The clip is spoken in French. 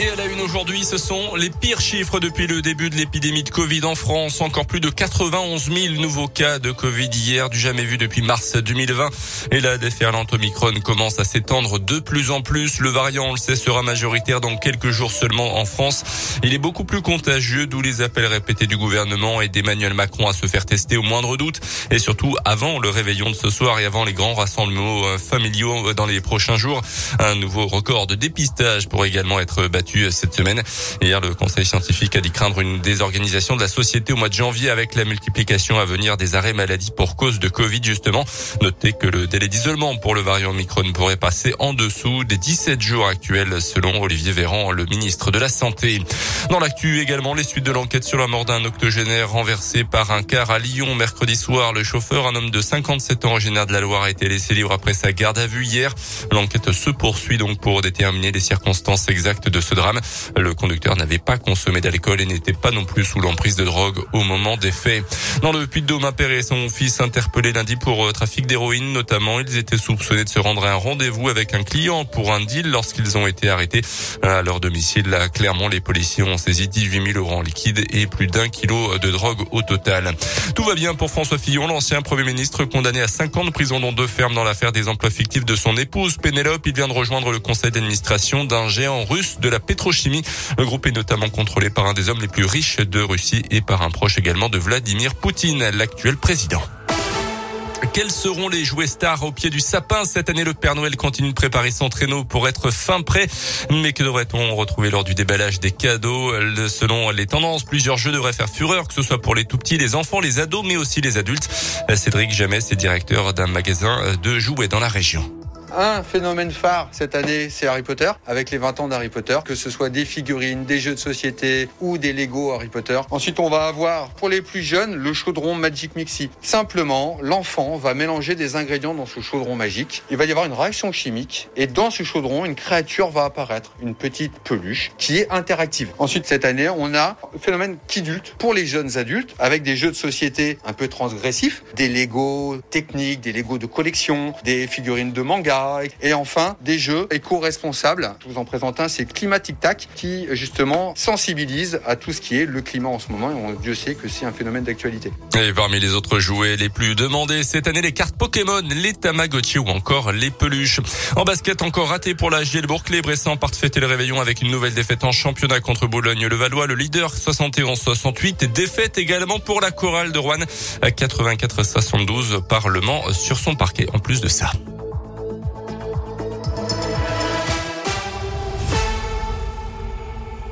Et à la une aujourd'hui, ce sont les pires chiffres depuis le début de l'épidémie de Covid en France. Encore plus de 91 000 nouveaux cas de Covid hier, du jamais vu depuis mars 2020. Et la déferlante Omicron commence à s'étendre de plus en plus. Le variant, on le sait, sera majoritaire dans quelques jours seulement en France. Il est beaucoup plus contagieux, d'où les appels répétés du gouvernement et d'Emmanuel Macron à se faire tester au moindre doute. Et surtout avant le réveillon de ce soir et avant les grands rassemblements euh, familiaux dans les prochains jours. Un nouveau record de dépistage pourrait également être battu cette semaine. Hier, le Conseil scientifique a dit craindre une désorganisation de la société au mois de janvier avec la multiplication à venir des arrêts maladie pour cause de Covid, justement. Notez que le délai d'isolement pour le variant Omicron pourrait passer en dessous des 17 jours actuels, selon Olivier Véran, le ministre de la Santé. Dans l'actu également, les suites de l'enquête sur la mort d'un octogénaire renversé par un car à Lyon mercredi soir. Le chauffeur, un homme de 57 ans originaire de la Loire, a été laissé libre après sa garde à vue hier. L'enquête se poursuit donc pour déterminer les circonstances exactes de ce drame. Le conducteur n'avait pas consommé d'alcool et n'était pas non plus sous l'emprise de drogue au moment des faits. Dans le Puy-de-Dôme, un père et son fils interpellés lundi pour euh, trafic d'héroïne notamment. Ils étaient soupçonnés de se rendre à un rendez-vous avec un client pour un deal lorsqu'ils ont été arrêtés à leur domicile. Là, clairement, les policiers ont saisi 18 000 euros en liquide et plus d'un kilo de drogue au total. Tout va bien pour François Fillon, l'ancien Premier ministre condamné à 5 ans de prison dont deux fermes dans l'affaire des emplois fictifs de son épouse Pénélope. Il vient de rejoindre le conseil d'administration d'un géant russe de la pétrochimie. Le groupe est notamment contrôlé par un des hommes les plus riches de Russie et par un proche également de Vladimir Poutine, l'actuel président. Quels seront les jouets stars au pied du sapin Cette année, le Père Noël continue de préparer son traîneau pour être fin prêt. Mais que devrait-on retrouver lors du déballage des cadeaux? Selon les tendances, plusieurs jeux devraient faire fureur, que ce soit pour les tout petits, les enfants, les ados, mais aussi les adultes. Cédric Jamais est directeur d'un magasin de jouets dans la région. Un phénomène phare cette année, c'est Harry Potter, avec les 20 ans d'Harry Potter, que ce soit des figurines, des jeux de société ou des Lego Harry Potter. Ensuite, on va avoir, pour les plus jeunes, le chaudron Magic Mixi. Simplement, l'enfant va mélanger des ingrédients dans ce chaudron magique. Il va y avoir une réaction chimique et dans ce chaudron, une créature va apparaître, une petite peluche qui est interactive. Ensuite, cette année, on a le phénomène Kidulte pour les jeunes adultes, avec des jeux de société un peu transgressifs, des Lego techniques, des Lego de collection, des figurines de manga, et enfin, des jeux éco-responsables. Je vous en présente un, c'est Climatic Tac, qui justement sensibilise à tout ce qui est le climat en ce moment. Et Dieu sait que c'est un phénomène d'actualité. Et parmi les autres jouets les plus demandés cette année, les cartes Pokémon, les Tamagotchi ou encore les peluches. En basket, encore raté pour la Gielbourg. Les Bressans partent fêter le réveillon avec une nouvelle défaite en championnat contre Boulogne-le-Valois. Le leader 71-68. Défaite également pour la chorale de Rouen à 84-72 Parlement sur son parquet en plus de ça.